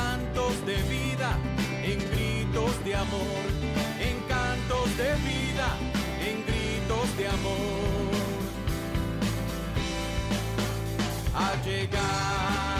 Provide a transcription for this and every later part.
cantos de vida, en gritos de amor, en cantos de vida, en gritos de amor. Ha llegado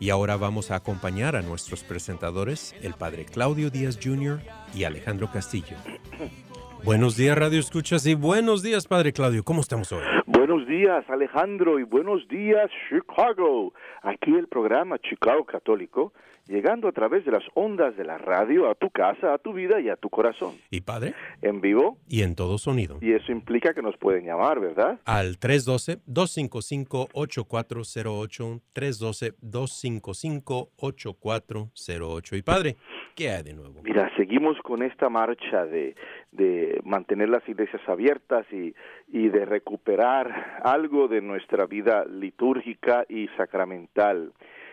Y ahora vamos a acompañar a nuestros presentadores, el padre Claudio Díaz Jr. y Alejandro Castillo. Buenos días, Radio Escuchas, y buenos días, padre Claudio. ¿Cómo estamos hoy? Buenos días, Alejandro, y buenos días, Chicago. Aquí el programa Chicago Católico, llegando a través de las ondas de la radio a tu casa, a tu vida y a tu corazón. ¿Y padre? En vivo, Y en todo sonido. y eso implica que nos pueden llamar, ¿verdad? Al 312-255-8408, 312-255-8408. Y padre, ¿qué hay de nuevo? Mira, seguimos con esta marcha de, de mantener las iglesias abiertas y, y de recuperar algo de nuestra vida litúrgica y sacramental.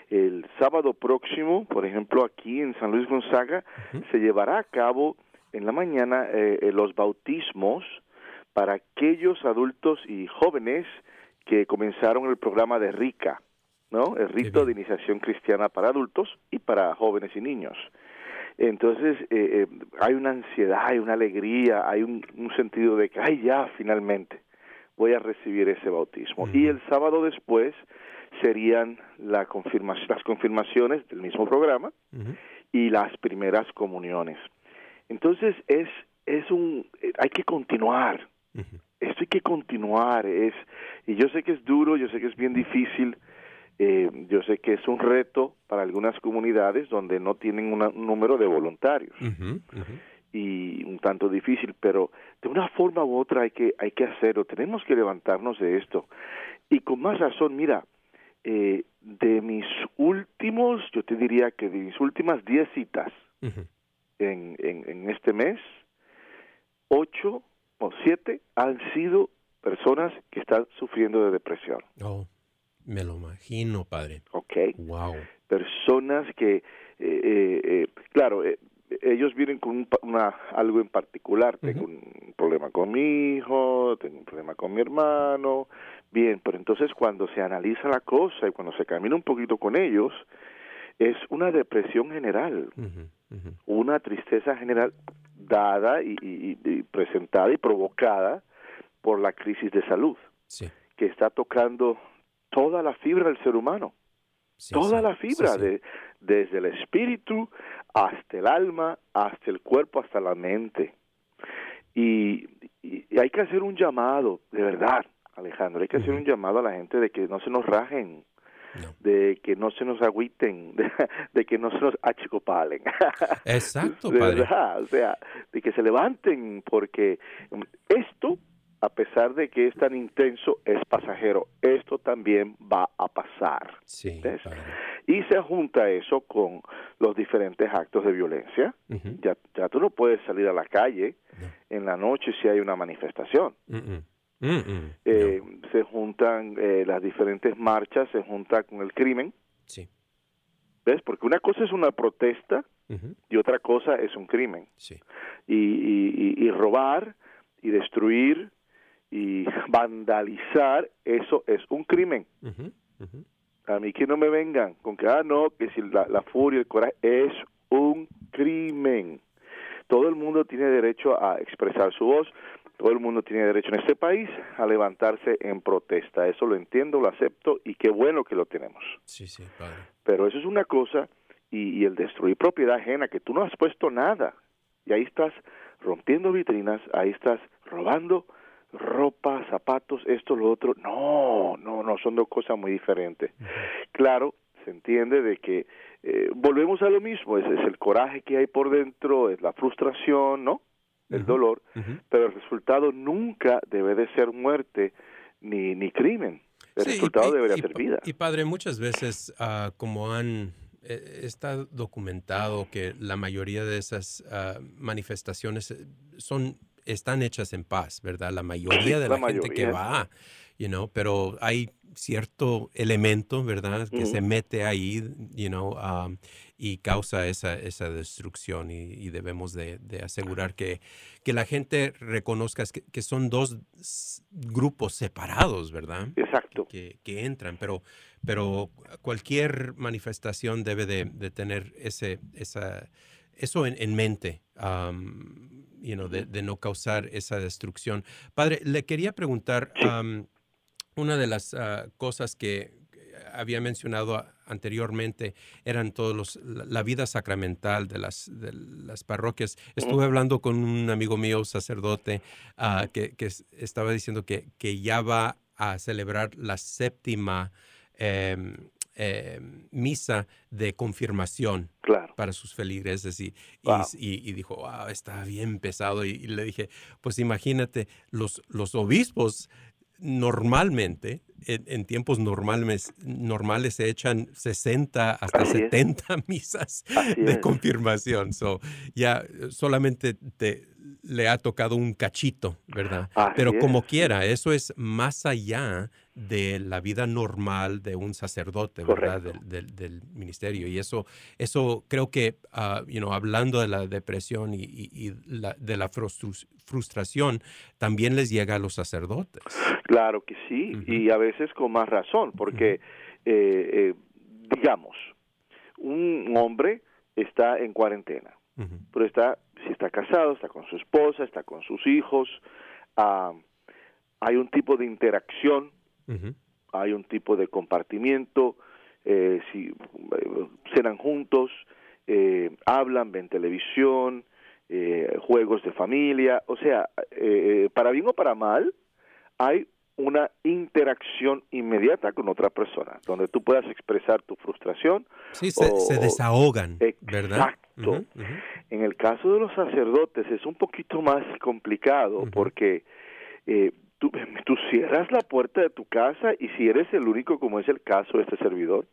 El sábado próximo, por ejemplo, aquí en San Luis Gonzaga, se llevará a cabo en la mañana eh, eh, los bautismos para aquellos adultos y jóvenes que comenzaron el programa de RICA, ¿no? El rito de iniciación cristiana para adultos y para jóvenes y niños. Entonces, eh, eh, hay una ansiedad, hay una alegría, hay un, un sentido de que, ay, ya, finalmente, voy a recibir ese bautismo. Y el sábado después serían la las confirmaciones del mismo programa y las primeras comuniones. Entonces, es, es un, eh, hay que continuar, esto hay que continuar, es, y yo sé que es duro, yo sé que es bien difícil, eh, yo sé que es un reto para algunas comunidades donde no tienen una- un número de voluntarios y un tanto difícil, pero de una forma u otra hay que hay que hacerlo. Tenemos que levantarnos de esto y con más razón. Mira, eh, de mis últimos, yo te diría que de mis últimas 10 citas en, en, en este mes, ocho o siete han sido personas que están sufriendo de depresión. Oh, me lo imagino, padre. ¿ok? Wow. Personas que, eh, eh, eh, claro, ellos vienen con un una, algo en particular. Tengo un problema con mi hijo, tengo un problema con mi hermano. Bien, pero entonces cuando se analiza la cosa y cuando se camina un poquito con ellos, es una depresión general, una tristeza general dada y, y- y presentada y provocada por la crisis de salud Sí. que está tocando toda la fibra del ser humano, toda sí, la fibra, sí. De, desde el espíritu hasta el alma, hasta el cuerpo, hasta la mente. Y, y- y hay que hacer un llamado, de verdad, Alejandro, hay que hacer un llamado a la gente de que no se nos rajen, de que no se nos agüiten, de, de que no se nos achicopalen. Exacto, de padre. verdad, o sea, de que se levanten, porque esto, a pesar de que es tan intenso, es pasajero. Esto también va a pasar. Sí, y se junta eso con los diferentes actos de violencia. ya, ya tú no puedes salir a la calle en la noche si hay una manifestación. Eh, se juntan eh, las diferentes marchas, se junta con el crimen. Sí. ¿Ves? Porque una cosa es una protesta y otra cosa es un crimen. Sí. Y, y, y, robar y destruir y vandalizar, eso es un crimen. A mí que no me vengan con que, ah, no, que si la, la furia, el coraje, es un crimen. Todo el mundo tiene derecho a expresar su voz, todo el mundo tiene derecho en este país a levantarse en protesta. Eso lo entiendo, lo acepto y qué bueno que lo tenemos. Sí, sí, padre. Pero eso es una cosa y, y el destruir propiedad ajena, que tú no has puesto nada. Y ahí estás rompiendo vitrinas, ahí estás robando ropa, zapatos, esto, lo otro. No, no, no, son dos cosas muy diferentes. Claro, se entiende de que eh, volvemos a lo mismo, es, es, el coraje que hay por dentro, es la frustración, ¿no? El dolor, pero el resultado nunca debe de ser muerte ni, ni crimen. El resultado debería ser vida. Y padre, muchas veces, uh, como han eh, está documentado que la mayoría de esas uh, manifestaciones eh, son están hechas en paz, ¿verdad? La mayoría de la, la gente que va, you know, pero hay cierto elemento, ¿verdad? Que se mete ahí, you know, um, y causa esa, esa destrucción y, debemos de, asegurar que, que, la gente reconozca que, que, son dos grupos separados, ¿verdad? Exacto. Que, entran, pero, pero cualquier manifestación debe de, tener ese, esa, eso en, mente. Um, you know, de, no causar esa destrucción. Padre, le quería preguntar, um, una de las uh, cosas que había mencionado anteriormente eran todos los, la, vida sacramental de las, de las parroquias. Estuve hablando con un amigo mío, sacerdote, uh, que, que, estaba diciendo que, que ya va a celebrar la séptima eh, eh, misa de confirmación para sus feligreses y, y, dijo, wow, está bien pesado. Y, le dije, pues imagínate, los, los obispos normalmente, en, tiempos normales, normales se echan 60 hasta 70 misas de confirmación. So, ya solamente te, le ha tocado un cachito, ¿verdad? Pero como quiera, eso es más allá de la vida normal de un sacerdote, ¿verdad? Del, del, ministerio. Y eso, eso creo que, uh, you know, hablando de la depresión y, y, la, de la frustración, también les llega a los sacerdotes. Claro que sí, y a veces con más razón, porque, eh, eh, digamos, un hombre está en cuarentena, pero está si está casado, está con su esposa, está con sus hijos, uh, hay un tipo de interacción, hay un tipo de compartimiento, eh, si eh, cenan juntos, eh, hablan, ven televisión, eh, juegos de familia, o sea, eh, para bien o para mal, hay una interacción inmediata con otra persona, donde tú puedas expresar tu frustración. Sí, se, se desahogan, ¿verdad? Exacto. En el caso de los sacerdotes es un poquito más complicado porque eh, tú, tú cierras la puerta de tu casa y si eres el único, como es el caso de este servidor,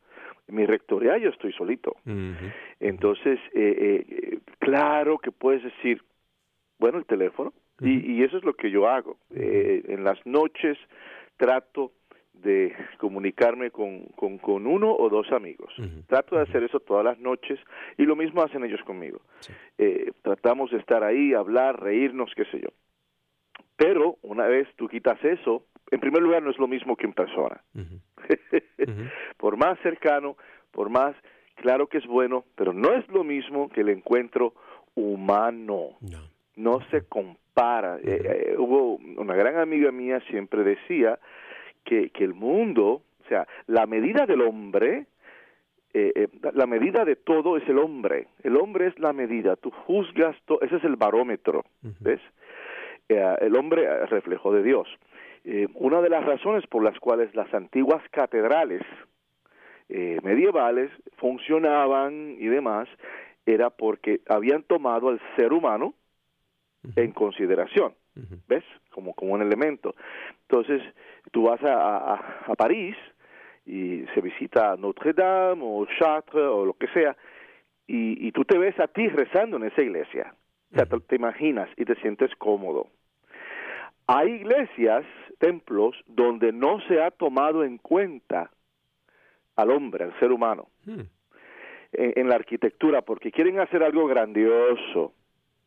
en mi rectoría yo estoy solito. Entonces, eh, eh, claro que puedes decir, bueno, el teléfono, y, eso es lo que yo hago. Eh, en las noches trato de comunicarme con, con, uno o dos amigos. Trato de hacer eso todas las noches y lo mismo hacen ellos conmigo. Eh, tratamos de estar ahí, hablar, reírnos, qué sé yo. Pero una vez tú quitas eso, en primer lugar no es lo mismo que en persona. por más cercano, por más claro que es bueno, pero no es lo mismo que el encuentro humano. No, se compara. Eh, eh, hubo una gran amiga mía siempre decía que, que el mundo, o sea, la medida del hombre, eh, la medida de todo es el hombre. El hombre es la medida. Tú juzgas, ese es el barómetro, ¿ves? Eh, el hombre reflejo de Dios. una de las razones por las cuales las antiguas catedrales medievales funcionaban y demás era porque habían tomado al ser humano en consideración. ¿ves? Como, como un elemento. Entonces, tú vas a, a, París y se visita Notre Dame o Chartres o lo que sea, y, y tú te ves a ti rezando en esa iglesia. O sea, te, imaginas y te sientes cómodo. Hay iglesias, templos, donde no se ha tomado en cuenta al hombre, al ser humano, hmm. en, la arquitectura, porque quieren hacer algo grandioso,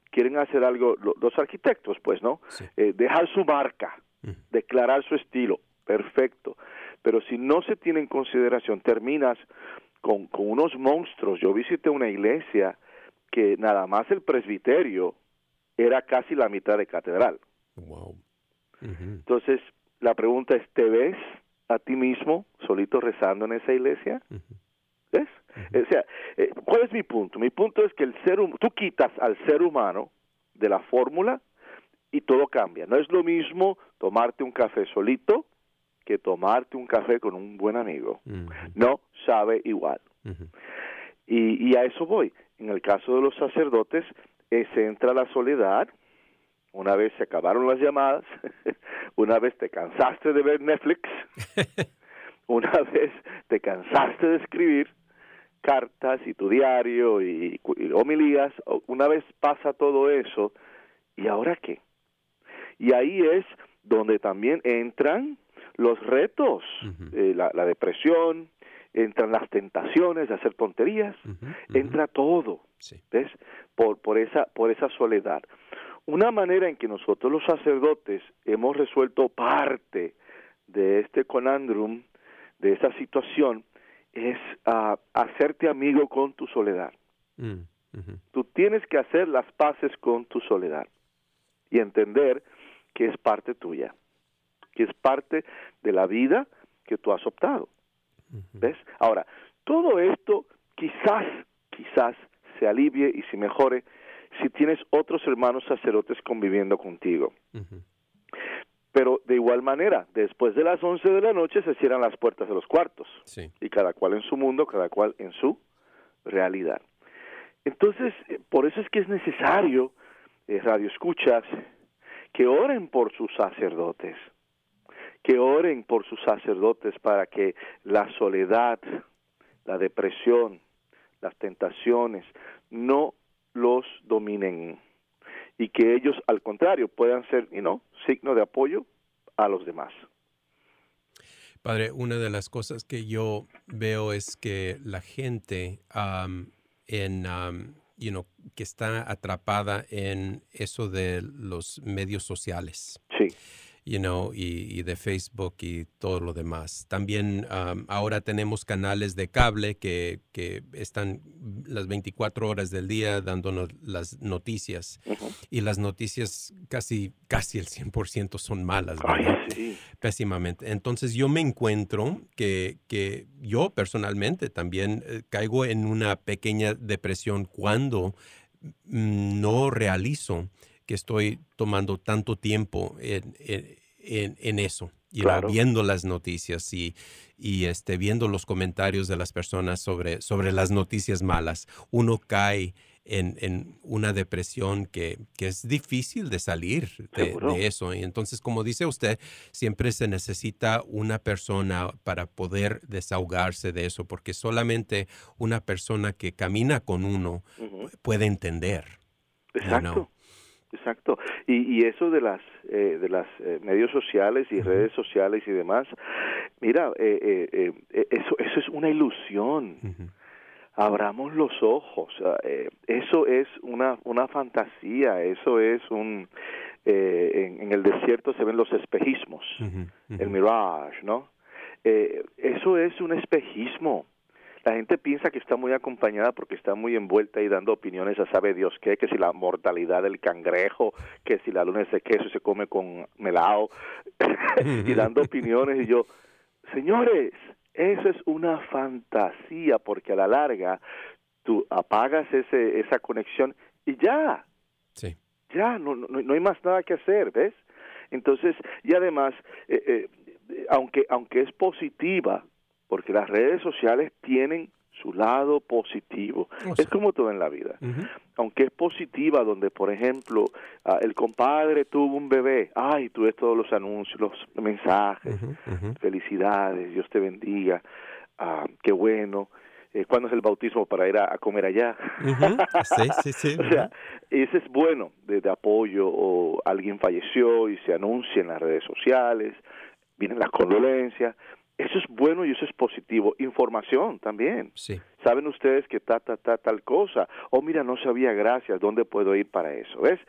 quieren hacer algo, los arquitectos, pues, ¿no? Eh, dejar su marca, hmm. declarar su estilo, perfecto. Pero si no se tiene en consideración, terminas con, con unos monstruos. Yo visité una iglesia que nada más el presbiterio era casi la mitad de catedral. Wow. Entonces, la pregunta es, ¿te ves a ti mismo solito rezando en esa iglesia? ¿Ves? O sea, eh, ¿cuál es mi punto? Mi punto es que el ser tú quitas al ser humano de la fórmula y todo cambia. No es lo mismo tomarte un café solito que tomarte un café con un buen amigo. No sabe igual. y, y, a eso voy. En el caso de los sacerdotes, eh, se entra la soledad. Una vez se acabaron las llamadas, una vez te cansaste de ver Netflix, una vez te cansaste de escribir cartas y tu diario y, y homilías, una vez pasa todo eso, ¿y ahora qué? Y ahí es donde también entran los retos, eh, la, depresión, entran las tentaciones de hacer tonterías, entra todo, ¿ves? Por, por, esa, por esa soledad. Una manera en que nosotros los sacerdotes hemos resuelto parte de este conandrum, de esa situación, es uh, hacerte amigo con tu soledad. Mm, Tú tienes que hacer las paces con tu soledad y entender que es parte tuya que es parte de la vida que tú has optado. ¿Ves? Ahora, todo esto quizás, quizás se alivie y se mejore si tienes otros hermanos sacerdotes conviviendo contigo. Pero de igual manera, después de las 11 de la noche se cierran las puertas de los cuartos. Y cada cual en su mundo, cada cual en su realidad. Entonces, eh, por eso es que es necesario, eh, radio escuchas, que oren por sus sacerdotes que oren por sus sacerdotes para que la soledad, la depresión, las tentaciones no los dominen y que ellos al contrario puedan ser, you know, signo de apoyo a los demás. Padre, una de las cosas que yo veo es que la gente en, you know, que está atrapada en eso de los medios sociales. Sí you know, y, de Facebook y todo lo demás. También ahora tenemos canales de cable que, que, están las 24 horas del día dándonos las noticias. Y las noticias casi, casi el 100% son malas, Pésimamente. Entonces yo me encuentro que, que yo personalmente también eh, caigo en una pequeña depresión cuando mm, no realizo que estoy tomando tanto tiempo en, en, eso. Y viendo las noticias y, y este, viendo los comentarios de las personas sobre, sobre las noticias malas, uno cae en, en una depresión que, que, es difícil de salir de, de, eso. Y entonces, como dice usted, siempre se necesita una persona para poder desahogarse de eso, porque solamente una persona que camina con uno puede entender. Exacto. Exacto. Y, y eso de las eh, de las eh, medios sociales y redes sociales y demás, mira, eh, eh, eh eso eso es una ilusión. Abramos los ojos. eso es una una fantasía. Eso es un en, en, el desierto se ven los espejismos, el mirage, ¿no? eso es un espejismo la gente piensa que está muy acompañada porque está muy envuelta y dando opiniones a sabe Dios qué, que si la mortalidad del cangrejo, que si la luna de queso se come con melao, y dando opiniones y yo, señores, eso es una fantasía porque a la larga tú apagas ese, esa conexión y ya, sí. ya, no, no, no hay más nada que hacer, ¿ves? Entonces, y además, eh, eh, aunque, aunque es positiva, porque las redes sociales tienen su lado positivo. Es como todo en la vida. Aunque es positiva, donde, por ejemplo, ah, el compadre tuvo un bebé, ay, tú ves todos los anuncios, los mensajes, felicidades, Dios te bendiga, ah, qué bueno. Eh, ¿Cuándo es el bautismo para ir a, a comer allá? Sí, sí, sí. o sea, ese es bueno de, de apoyo o alguien falleció y se anuncia en las redes sociales, vienen las condolencias. Eso es bueno y eso es positivo. Información también. Sí. Saben ustedes que ta, ta, ta, tal cosa. Oh, mira, no sabía, gracias. ¿Dónde puedo ir para eso? ¿Ves?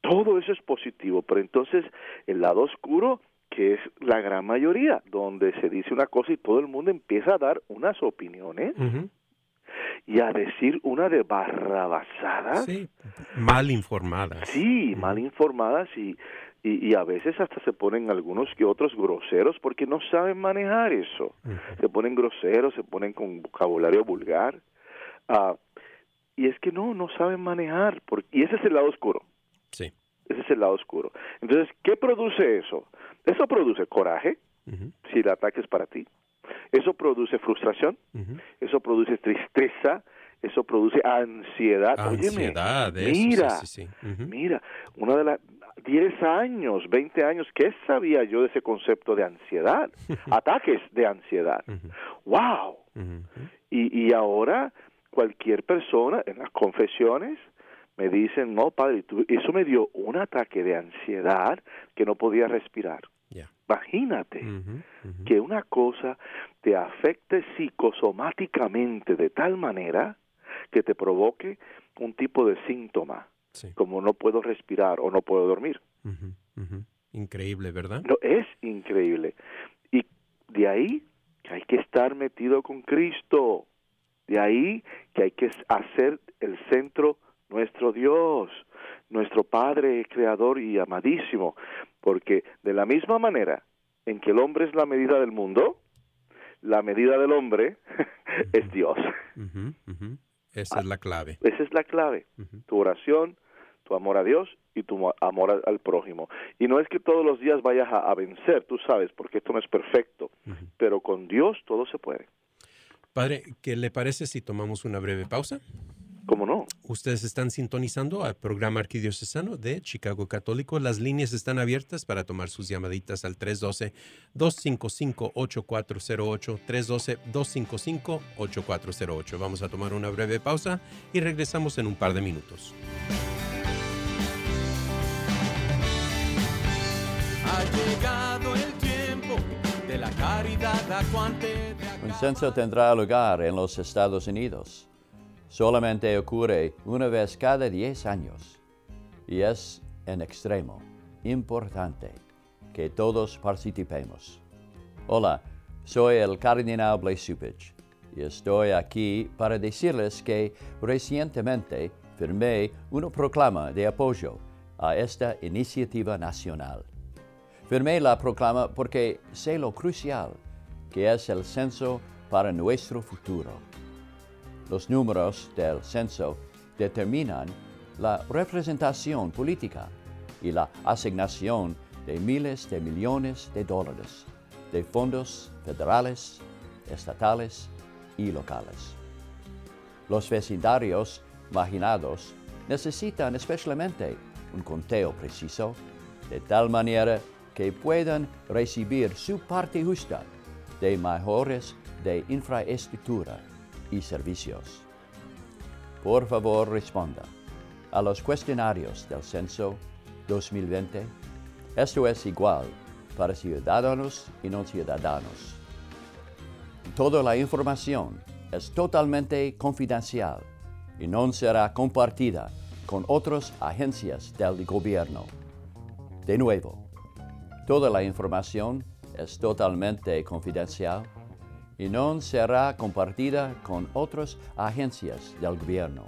Todo eso es positivo, pero entonces el lado oscuro, que es la gran mayoría, donde se dice una cosa y todo el mundo empieza a dar unas opiniones y a decir una de barrabasadas. Sí. Mal informadas. Sí, mal informadas y, y, y a veces hasta se ponen algunos que otros groseros porque no saben manejar eso. Se ponen groseros, se ponen con vocabulario vulgar. Ah, y es que no, no saben manejar. Porque, y ese es el lado oscuro. Sí. Ese es el lado oscuro. Entonces, ¿qué produce eso? Eso produce coraje, si el ataque es para ti. Eso produce frustración. Eso produce tristeza. Eso produce ansiedad. Óyeme, Ansiedad, eso, mira, sí, sí. Mira, una de las 10 años, 20 años, ¿qué sabía yo de ese concepto de ansiedad? Ataques de ansiedad. ¡Wow! Y, y ahora cualquier persona en las confesiones me dicen, no, padre, tú- eso me dio un ataque de ansiedad que no podía respirar. Imagínate que una cosa te afecte psicosomáticamente de tal manera que te provoque un tipo de síntoma, Sí. como no puedo respirar o no puedo dormir. Increíble, ¿verdad? No, es increíble. Y de ahí que hay que estar metido con Cristo. De ahí que hay que hacer el centro nuestro Dios, nuestro Padre creador y amadísimo. Porque de la misma manera en que el hombre es la medida del mundo, la medida del hombre es Dios. Ujú. Ujú. Esa es la clave. Esa es la clave. Tu oración, tu amor a Dios y tu mo- amor al, prójimo. Y no es que todos los días vayas a, a vencer, tú sabes, porque esto no es perfecto, pero con Dios todo se puede. Padre, ¿qué le parece si tomamos una breve pausa? ¿Cómo no? Ustedes están sintonizando al programa arquidiocesano de Chicago Católico. Las líneas están abiertas para tomar sus llamaditas al 312-255-8408, 312-255-8408. Vamos a tomar una breve pausa y regresamos en un par de minutos. Ha llegado el tiempo de la caridad Un censo tendrá lugar en los Estados Unidos. Solamente ocurre una vez cada 10 años y es en extremo importante que todos participemos. Hola, soy el cardenal Blaise Supich y estoy aquí para decirles que recientemente firmé una proclama de apoyo a esta iniciativa nacional. Firmé la proclama porque sé lo crucial que es el censo para nuestro futuro. Los números del censo determinan la representación política y la asignación de miles de millones de dólares de fondos federales, estatales y locales. Los vecindarios marginados necesitan especialmente un conteo preciso, de tal manera que puedan recibir su parte justa de mejores de infraestructura y servicios. Por favor, responda a los cuestionarios del Censo 2020. Esto es igual para ciudadanos y no ciudadanos. Toda la información es totalmente confidencial y no será compartida con otras agencias del gobierno. De nuevo, toda la información es totalmente confidencial y no será compartida con otras agencias del gobierno.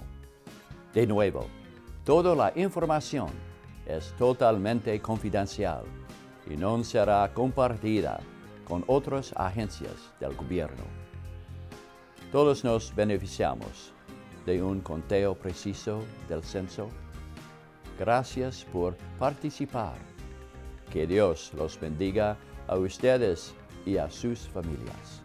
De nuevo, toda la información es totalmente confidencial y no será compartida con otras agencias del gobierno. Todos nos beneficiamos de un conteo preciso del censo. Gracias por participar. Que Dios los bendiga a ustedes y a sus familias.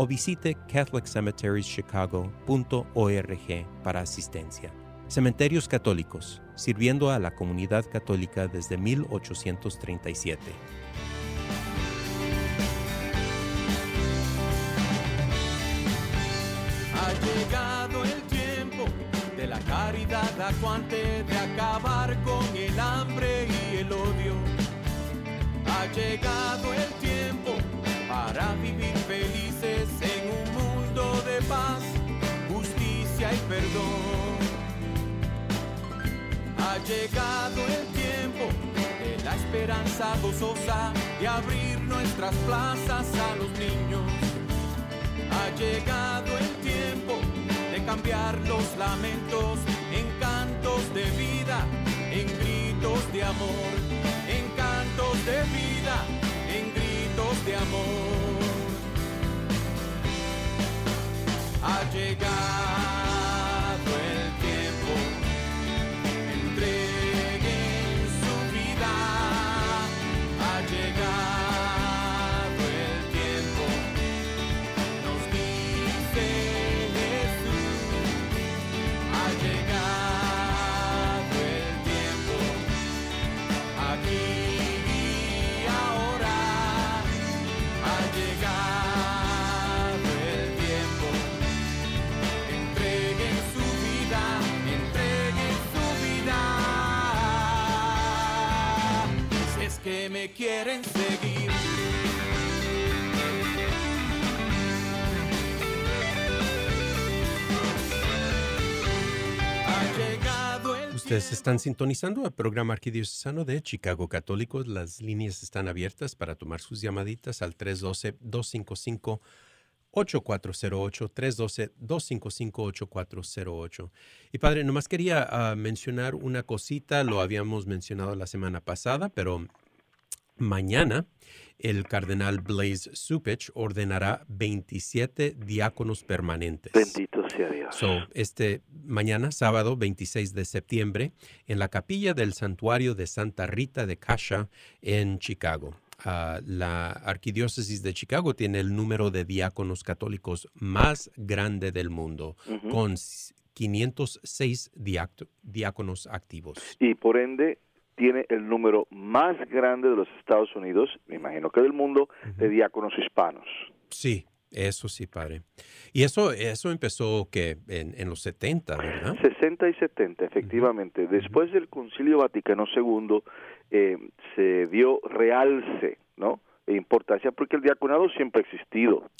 o visite catholiccemeterieschicago.org para asistencia. Cementerios Católicos, sirviendo a la comunidad católica desde 1837. Ha llegado el tiempo de la caridad acuante, de acabar con el hambre y el odio. Ha llegado el tiempo para vivir felices en un mundo de paz, justicia y perdón. Ha llegado el tiempo de la esperanza gozosa de abrir nuestras plazas a los niños. Ha llegado el tiempo de cambiar los lamentos en cantos de vida, en gritos de amor, en cantos de vida, en gritos de amor. Ha llegado quieren seguir. Ustedes están sintonizando el programa arquidiocesano de Chicago Católicos. Las líneas están abiertas para tomar sus llamaditas al 312-255. 8408 312-255-8408. Y padre, nomás quería ah, mencionar una cosita, lo habíamos mencionado la semana pasada, pero mañana el cardenal Blaise Supich ordenará 27 diáconos permanentes. Bendito sea Dios. So, este mañana, sábado 26 de septiembre, en la capilla del santuario de Santa Rita de Cascia en Chicago. Ah, la arquidiócesis de Chicago tiene el número de diáconos católicos más grande del mundo, Ujú. con s- 506 diac- diáconos activos. y por ende tiene el número más grande de los Estados Unidos, me imagino que del mundo, de diáconos hispanos. Sí, eso sí, padre. Y eso, eso empezó que en, en los 70, ¿verdad? 60 y 70, efectivamente. Después del Concilio Vaticano II eh, se dio realce, ¿no? E importancia porque el diaconado siempre ha existido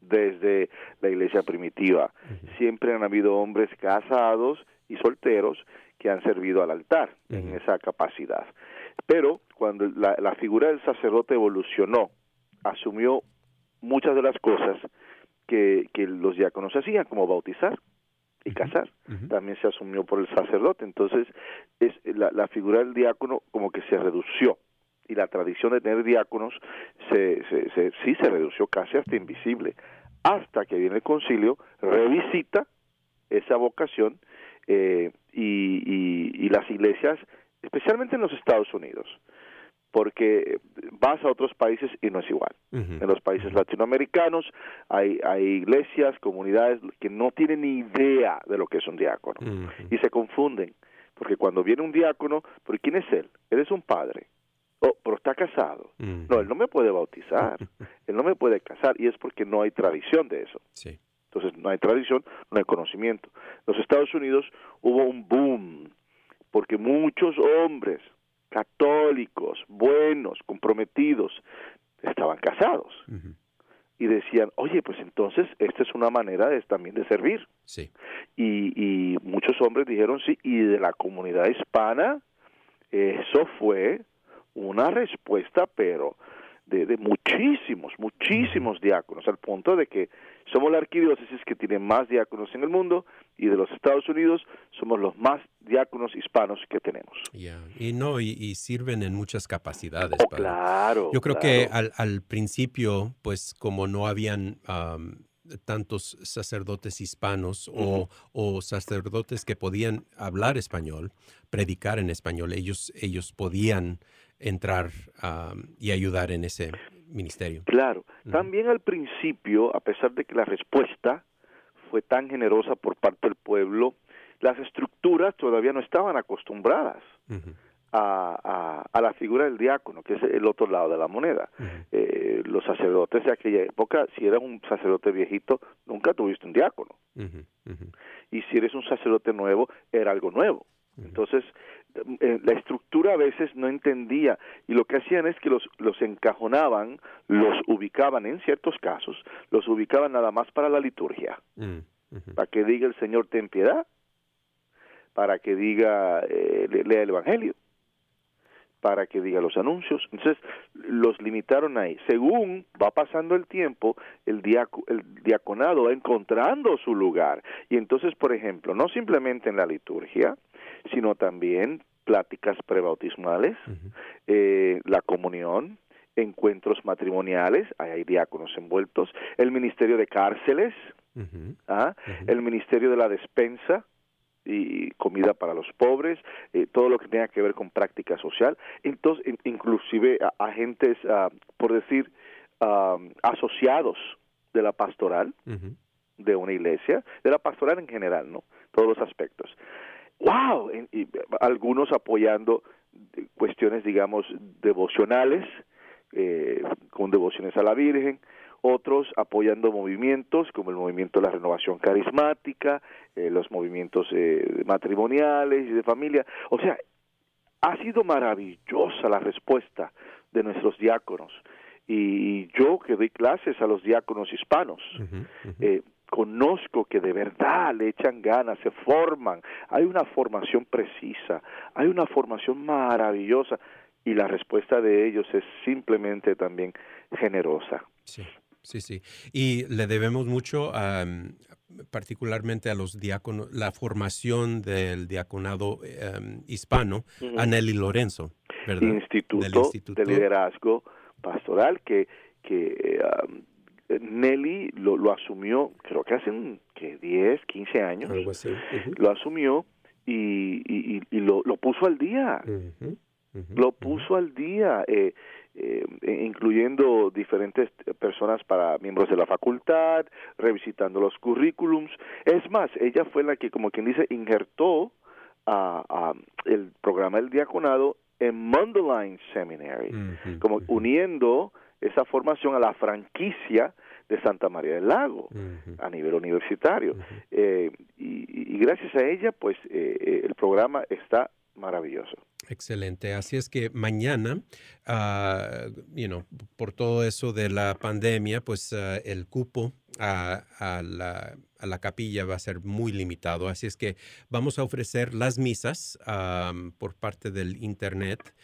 desde la iglesia primitiva. Siempre han habido hombres casados y solteros que han servido al altar en esa capacidad. Pero cuando la, la figura del sacerdote evolucionó, asumió muchas de las cosas que, que los diáconos hacían, como bautizar y casar. También se asumió por el sacerdote. Entonces, es la, la figura del diácono como que se redució. Y la tradición de tener diáconos se, se, se- sí se redució casi hasta invisible. Hasta que viene el concilio, revisita esa vocación eh, y, y- y las iglesias, especialmente en los Estados Unidos, porque vas a otros países y no es igual. En los países latinoamericanos hay, hay iglesias, comunidades que no tienen ni idea de lo que es un diácono y se confunden, porque cuando viene un diácono, ¿pero quién es él? Él es un padre. Oh, pero está casado. No, él no me puede bautizar, él no me puede casar y es porque no hay tradición de eso. Sí. Entonces, no hay tradición, no hay conocimiento. En los Estados Unidos hubo un boom, porque muchos hombres católicos, buenos, comprometidos, estaban casados y decían, oye, pues entonces esta es una manera de, también de servir. Sí. Y, y muchos hombres dijeron sí, y de la comunidad hispana, eso fue una respuesta, pero de, muchísimos, muchísimos diáconos, al punto de que somos la arquidiócesis que tiene más diáconos en el mundo y de los Estados Unidos somos los más diáconos hispanos que tenemos. Y no, y, sirven en muchas capacidades. Oh, claro. Yo creo que al, al, principio, pues como no habían tantos sacerdotes hispanos o, o, sacerdotes que podían hablar español, predicar en español, ellos, ellos podían entrar y ayudar en ese ministerio. Claro. También al principio, a pesar de que la respuesta fue tan generosa por parte del pueblo, las estructuras todavía no estaban acostumbradas. a, a, la figura del diácono, que es el otro lado de la moneda. Eh, los sacerdotes de aquella época, si eras un sacerdote viejito, nunca tuviste un diácono. Y si eres un sacerdote nuevo, era algo nuevo. Entonces, eh, la estructura a veces no entendía y lo que hacían es que los, los encajonaban, los ubicaban en ciertos casos, los ubicaban nada más para la liturgia, mm, para que diga el Señor ten piedad, para que diga eh, lea el Evangelio, para que diga los anuncios. Entonces los limitaron ahí. Según va pasando el tiempo, el, el diaconado va encontrando su lugar. Y entonces, por ejemplo, no simplemente en la liturgia, sino también pláticas prebautismales, eh, la comunión, encuentros matrimoniales, hay diáconos envueltos, el ministerio de cárceles, ¿ah? el ministerio de la despensa y comida para los pobres, eh, todo lo que tenga que ver con práctica social, entonces inclusive agentes, ah, por decir, ah, asociados de la pastoral de una iglesia, de la pastoral en general, ¿no? Todos los aspectos wow, y algunos apoyando cuestiones, digamos, devocionales, eh, con devociones a la Virgen, otros apoyando movimientos como el movimiento de la renovación carismática, eh, los movimientos eh, matrimoniales y de familia. O sea, ha sido maravillosa la respuesta de nuestros diáconos. Y yo que doy clases a los diáconos hispanos, conozco que de verdad le echan ganas, se forman, hay una formación precisa, hay una formación maravillosa y la respuesta de ellos es simplemente también generosa. Sí, sí, sí. Y le debemos mucho particularmente a los diáconos, la formación del diaconado em, hispano, Nelly Lorenzo, ¿verdad? Instituto, de Liderazgo Pastoral que, que Nelly lo, lo asumió, creo que hace un, que 10, 15 años, lo asumió y, y, y, lo, lo, puso al día. lo puso al día, eh, eh, incluyendo diferentes personas para miembros de la facultad, revisitando los currículums. Es más, ella fue la que, como quien dice, injertó a, a el programa del diaconado en Mundelein Seminary, como uniendo esa formación a la franquicia de Santa María del Lago a nivel universitario. Eh, y, gracias a ella, pues eh, eh, el programa está maravilloso. Excelente. Así es que mañana, uh, you know, por todo eso de la pandemia, pues ah, el cupo a, la, a, la, capilla va a ser muy limitado. Así es que vamos a ofrecer las misas por parte del Internet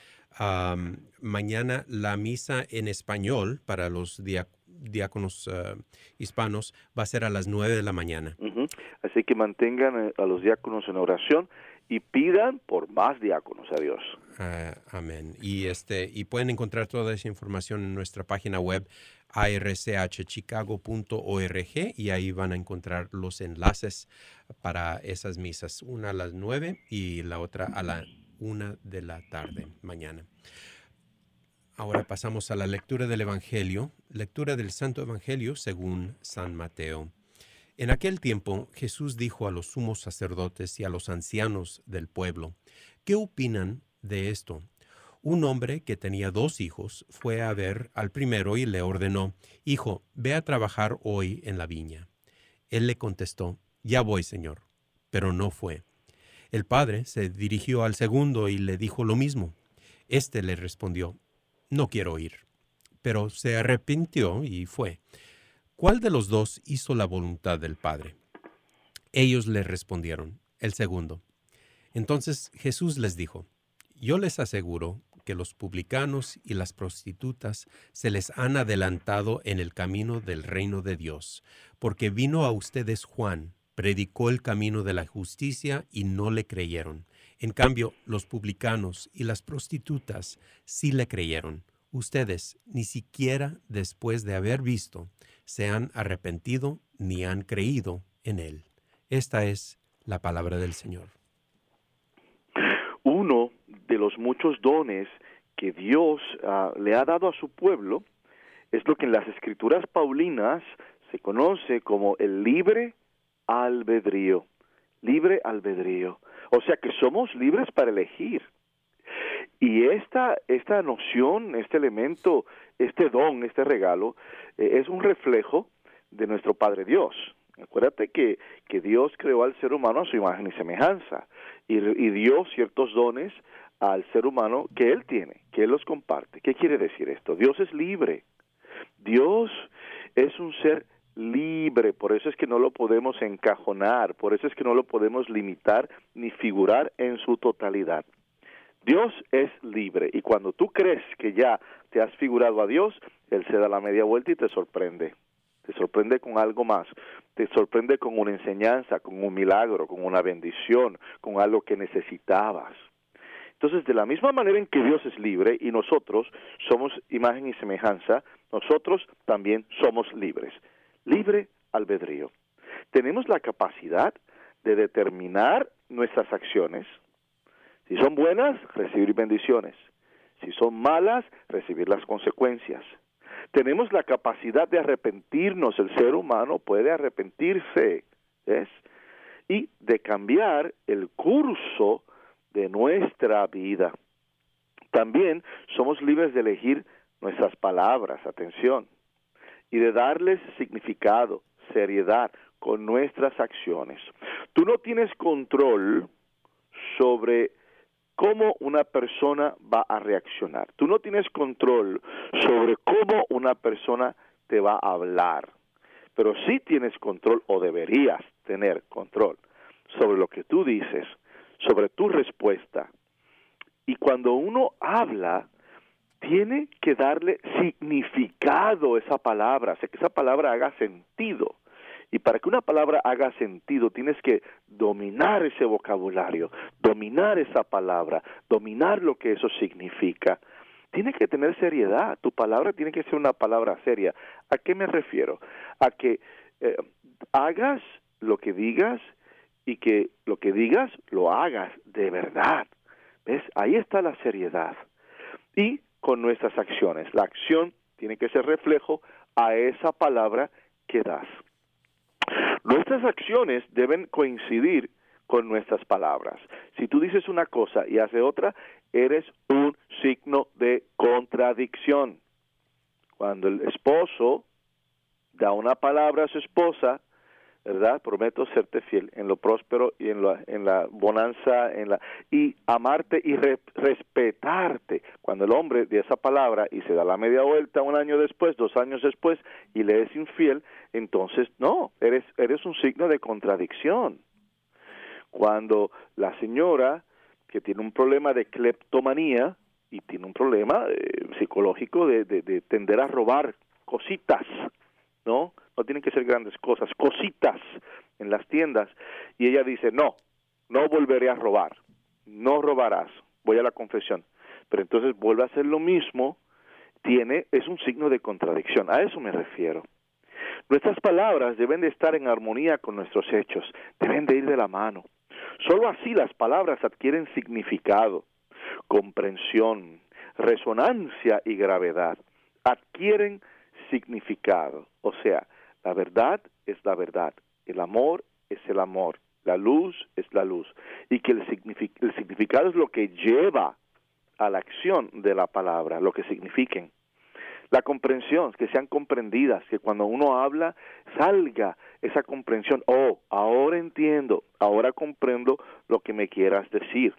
mañana la misa en español para los diáconos ah, hispanos va a ser a las 9 de la mañana. Así que mantengan eh, a los diáconos en oración y pidan por más diáconos a Dios. Ah, amén. Y este y pueden encontrar toda esa información en nuestra página web archchicago.org y ahí van a encontrar los enlaces para esas misas, una a las 9 y la otra a la una de la tarde mañana. Ahora pasamos a la lectura del Evangelio, lectura del Santo Evangelio según San Mateo. En aquel tiempo Jesús dijo a los sumos sacerdotes y a los ancianos del pueblo, ¿qué opinan de esto? Un hombre que tenía dos hijos fue a ver al primero y le ordenó, Hijo, ve a trabajar hoy en la viña. Él le contestó, Ya voy, Señor, pero no fue. El padre se dirigió al segundo y le dijo lo mismo. Este le respondió, no quiero ir. Pero se arrepintió y fue. ¿Cuál de los dos hizo la voluntad del Padre? Ellos le respondieron, el segundo. Entonces Jesús les dijo, yo les aseguro porque los publicanos y las prostitutas se les han adelantado en el camino del reino de Dios, porque vino a ustedes Juan, predicó el camino de la justicia y no le creyeron. En cambio, los publicanos y las prostitutas sí le creyeron. Ustedes, ni siquiera después de haber visto, se han arrepentido ni han creído en él. Esta es la palabra del Señor. Uno de los muchos dones que Dios ah, le ha dado a su pueblo es lo que en las escrituras paulinas se conoce como el libre albedrío. Libre albedrío. O sea que somos libres para elegir. Y esta, esta noción, este elemento, este don, este regalo, eh, es un reflejo de nuestro Padre Dios. Acuérdate que, que Dios creó al ser humano a su imagen y semejanza y, y dio ciertos dones al ser humano que Él tiene, que Él los comparte. ¿Qué quiere decir esto? Dios es libre. Dios es un ser libre, por eso es que no lo podemos encajonar, por eso es que no lo podemos limitar ni figurar en su totalidad. Dios es libre y cuando tú crees que ya te has figurado a Dios, Él se da la media vuelta y te sorprende. Te sorprende con algo más, te sorprende con una enseñanza, con un milagro, con una bendición, con algo que necesitabas. Entonces, de la misma manera en que Dios es libre y nosotros somos imagen y semejanza, nosotros también somos libres libre albedrío. Tenemos la capacidad de determinar nuestras acciones. Si son buenas, recibir bendiciones. Si son malas, recibir las consecuencias. Tenemos la capacidad de arrepentirnos, el ser humano puede arrepentirse, ¿ves? Y de cambiar el curso de nuestra vida. También somos libres de elegir nuestras palabras, atención y de darles significado, seriedad con nuestras acciones. Tú no tienes control sobre cómo una persona va a reaccionar. Tú no tienes control sobre cómo una persona te va a hablar. Pero sí tienes control o deberías tener control sobre lo que tú dices, sobre tu respuesta. Y cuando uno habla, tiene que darle significado a esa palabra, que esa palabra haga sentido. Y para que una palabra haga sentido, tienes que dominar ese vocabulario, dominar esa palabra, dominar lo que eso significa. Tiene que tener seriedad, tu palabra tiene que ser una palabra seria. ¿A qué me refiero? A que eh, hagas lo que digas y que lo que digas lo hagas de verdad. ¿Ves? Ahí está la seriedad. Y con nuestras acciones. La acción tiene que ser reflejo a esa palabra que das. Nuestras acciones deben coincidir con nuestras palabras. Si tú dices una cosa y haces otra, eres un signo de contradicción. Cuando el esposo da una palabra a su esposa ¿verdad? Prometo serte fiel en lo próspero y en la, en la bonanza, en la y amarte y respetarte. Cuando el hombre de esa palabra y se da la media vuelta un año después, dos años después y le es infiel, entonces no, eres eres un signo de contradicción. Cuando la señora que tiene un problema de cleptomanía y tiene un problema eh, psicológico de, de, de tender a robar cositas, ¿no? No tienen que ser grandes cosas, cositas en las tiendas. Y ella dice, no, no volveré a robar, no robarás, voy a la confesión. Pero entonces vuelve a hacer lo mismo, tiene, es un signo de contradicción, a eso me refiero. Nuestras palabras deben de estar en armonía con nuestros hechos, deben de ir de la mano. Solo así las palabras adquieren significado, comprensión, resonancia y gravedad. Adquieren significado. O sea, la verdad es la verdad, el amor es el amor, la luz es la luz, y que el, significado es lo que lleva a la acción de la palabra, lo que signifiquen. La comprensión, que sean comprendidas, que cuando uno habla salga esa comprensión, oh, ahora entiendo, ahora comprendo lo que me quieras decir.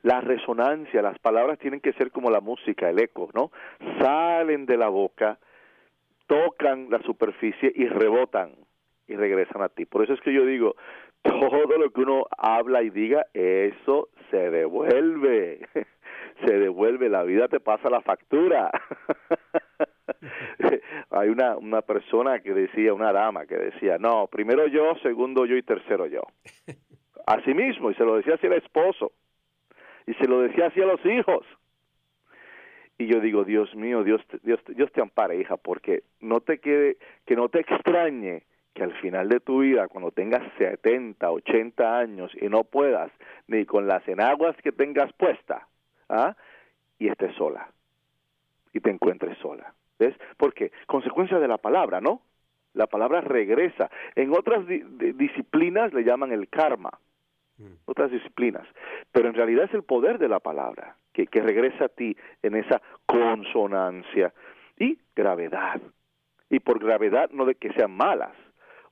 La resonancia, las palabras tienen que ser como la música, el eco, ¿no? Salen de la boca, tocan la superficie y rebotan y regresan a ti. Por eso es que yo digo, todo lo que uno habla y diga, eso se devuelve. se devuelve, la vida te pasa la factura. Hay una, una persona que decía, una dama que decía, no, primero yo, segundo yo y tercero yo. Así mismo, y se lo decía así el esposo, y se lo decía así a los hijos. Y yo digo, Dios mío, Dios, Dios, Dios te ampare, hija, porque no te quede, que no te extrañe que al final de tu vida, cuando tengas 70, 80 años y no puedas ni con las enaguas que tengas puesta, ¿ah? y estés sola, y te encuentres sola. ¿Ves? Porque consecuencia de la palabra, ¿no? La palabra regresa. En otras disciplinas le llaman el karma. Otras disciplinas, pero en realidad es el poder de la palabra que, que regresa a ti en esa consonancia y gravedad. Y por gravedad no de que sean malas,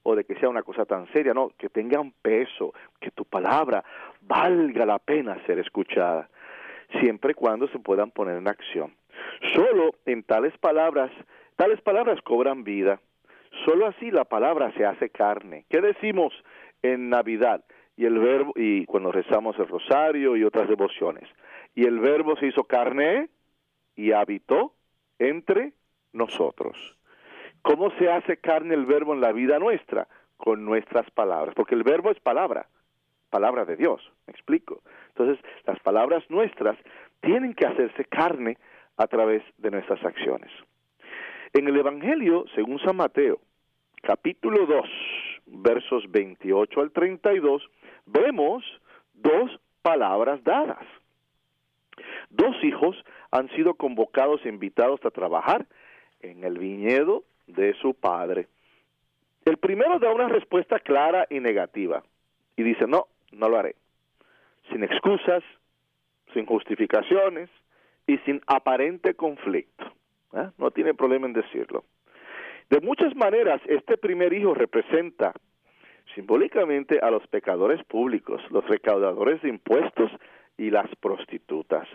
o de que sea una cosa tan seria, no, que tenga un peso, que tu palabra valga la pena ser escuchada, siempre y cuando se puedan poner en acción. Solo en tales palabras, tales palabras cobran vida. Solo así la palabra se hace carne. ¿Qué decimos en Navidad? Y el verbo y cuando rezamos el rosario y otras devociones. Y el verbo se hizo carne y habitó entre nosotros. ¿Cómo se hace carne el verbo en la vida nuestra? Con nuestras palabras, porque el verbo es palabra, palabra de Dios, me explico. Entonces, las palabras nuestras tienen que hacerse carne a través de nuestras acciones. En el Evangelio, según San Mateo, capítulo 2, versos 28 al 32, vemos dos palabras dadas. Dos hijos han sido convocados e invitados a trabajar en el viñedo de su padre. El primero da una respuesta clara y negativa y dice, no, no lo haré. Sin excusas, sin justificaciones y sin aparente conflicto. ¿eh? No tiene problema en decirlo. De muchas maneras, este primer hijo representa simbólicamente a los pecadores públicos, los recaudadores de impuestos y las prostitutas.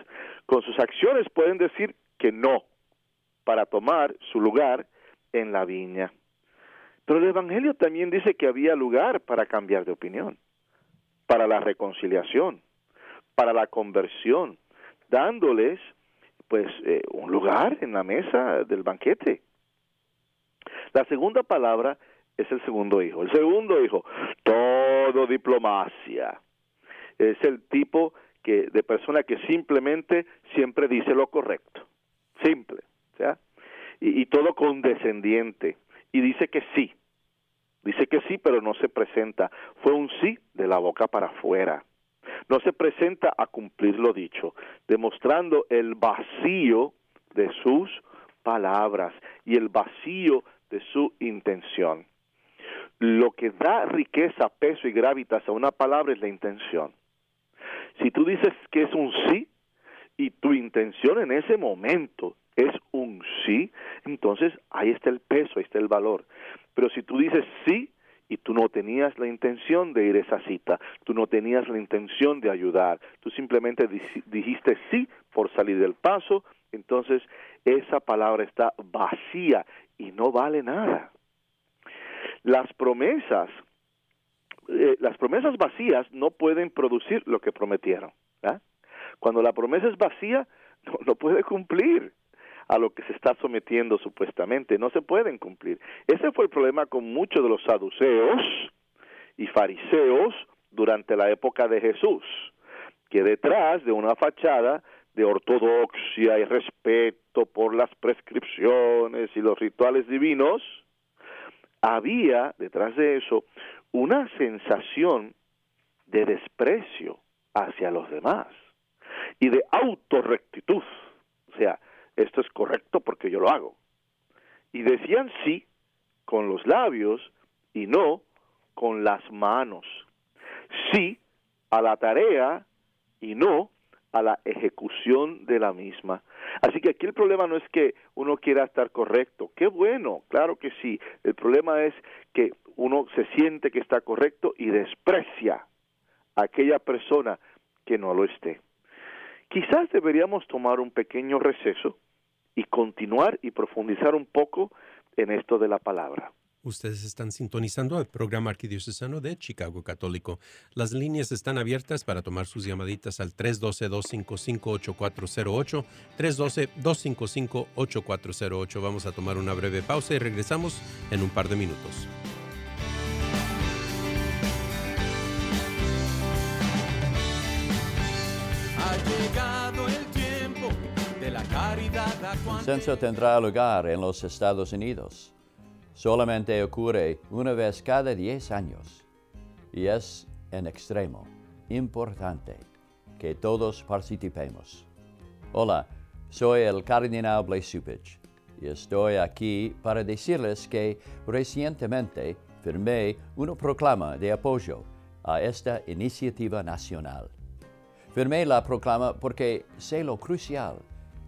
Con sus acciones pueden decir que no para tomar su lugar en la viña. Pero el Evangelio también dice que había lugar para cambiar de opinión, para la reconciliación, para la conversión, dándoles pues eh, un lugar en la mesa del banquete. La segunda palabra es el segundo hijo. El segundo hijo, todo diplomacia. Es el tipo que de persona que simplemente siempre dice lo correcto. Simple, ¿ya? y, todo condescendiente. Y dice que sí, dice que sí, pero no se presenta. Fue un sí de la boca para afuera. No se presenta a cumplir lo dicho, demostrando el vacío de sus palabras y el vacío de su intención. Lo que da riqueza, peso y gravitas a una palabra es la intención. Si tú dices que es un sí y tu intención en ese momento es un sí, entonces ahí está el peso, ahí está el valor. Pero si tú dices sí y tú no tenías la intención de ir a esa cita, tú no tenías la intención de ayudar, tú simplemente dijiste sí por salir del paso, entonces esa palabra está vacía y no vale nada. Las promesas, eh, las promesas vacías no pueden producir lo que prometieron. Cuando la promesa es vacía, no puede cumplir a lo que se está sometiendo supuestamente. No se pueden cumplir. Ese fue el problema con muchos de los saduceos y fariseos durante la época de Jesús, que detrás de una fachada de ortodoxia y respeto por las prescripciones y los rituales divinos, había detrás de eso una sensación de desprecio hacia los demás y de autorrectitud. O sea, esto es correcto porque yo lo hago. Y decían sí con los labios y no con las manos. Sí a la tarea y no a la ejecución de la misma. Así que aquí el problema no es que uno quiera estar correcto. Qué bueno, claro que sí. El problema es que uno se siente que está correcto y desprecia a aquella persona que no lo esté. Quizás deberíamos tomar un pequeño receso y continuar y profundizar un poco en esto de la palabra. Ustedes están sintonizando el programa arquidiocesano de Chicago Católico. Las líneas están abiertas para tomar sus llamaditas al 312-255-8408, 312-255-8408. Vamos a tomar una breve pausa y regresamos en un par de minutos. Ha llegado el tiempo de la caridad. El censo tendrá lugar en los Estados Unidos solamente ocurre una vez cada 10 años y es en extremo importante que todos participemos. Hola, soy el Cardinal Blesupich y estoy aquí para decirles que recientemente firmé una proclama de apoyo a esta iniciativa nacional. Firmé la proclama porque sé lo crucial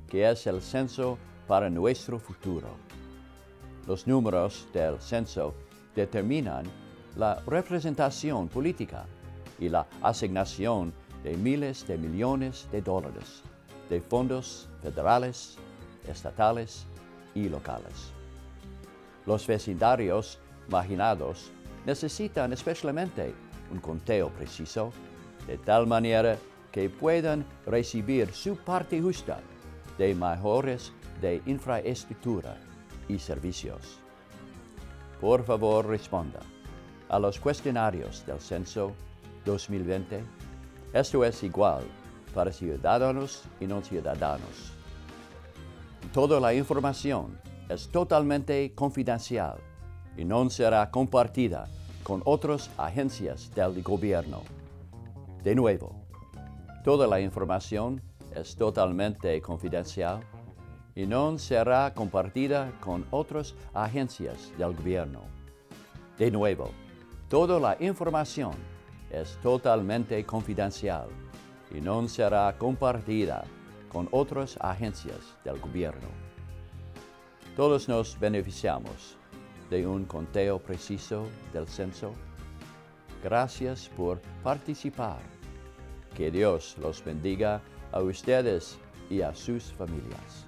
que es el censo para nuestro futuro los números del censo determinan la representación política y la asignación de miles de millones de dólares de fondos federales, estatales y locales. Los vecindarios marginados necesitan especialmente un conteo preciso, de tal manera que puedan recibir su parte justa de mejores de infraestructura y servicios. Por favor, responda a los cuestionarios del Censo 2020. Esto es igual para ciudadanos y no ciudadanos. Toda la información es totalmente confidencial y no será compartida con otras agencias del gobierno. De nuevo, toda la información es totalmente confidencial y no será compartida con otras agencias del gobierno. De nuevo, toda la información es totalmente confidencial y no será compartida con otras agencias del gobierno. Todos nos beneficiamos de un conteo preciso del censo. Gracias por participar. Que Dios los bendiga a ustedes y a sus familias.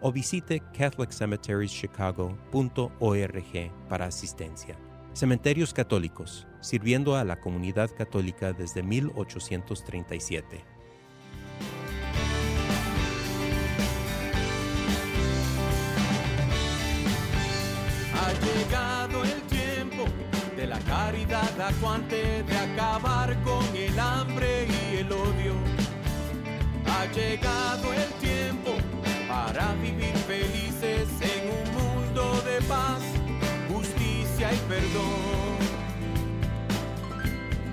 o visite catholiccemeterieschicago.org para asistencia. Cementerios Católicos, sirviendo a la comunidad católica desde 1837. Ha llegado el tiempo de la caridad acuante, de acabar con el hambre y el odio. Ha llegado el tiempo para vivir felices en un mundo de paz, justicia y perdón.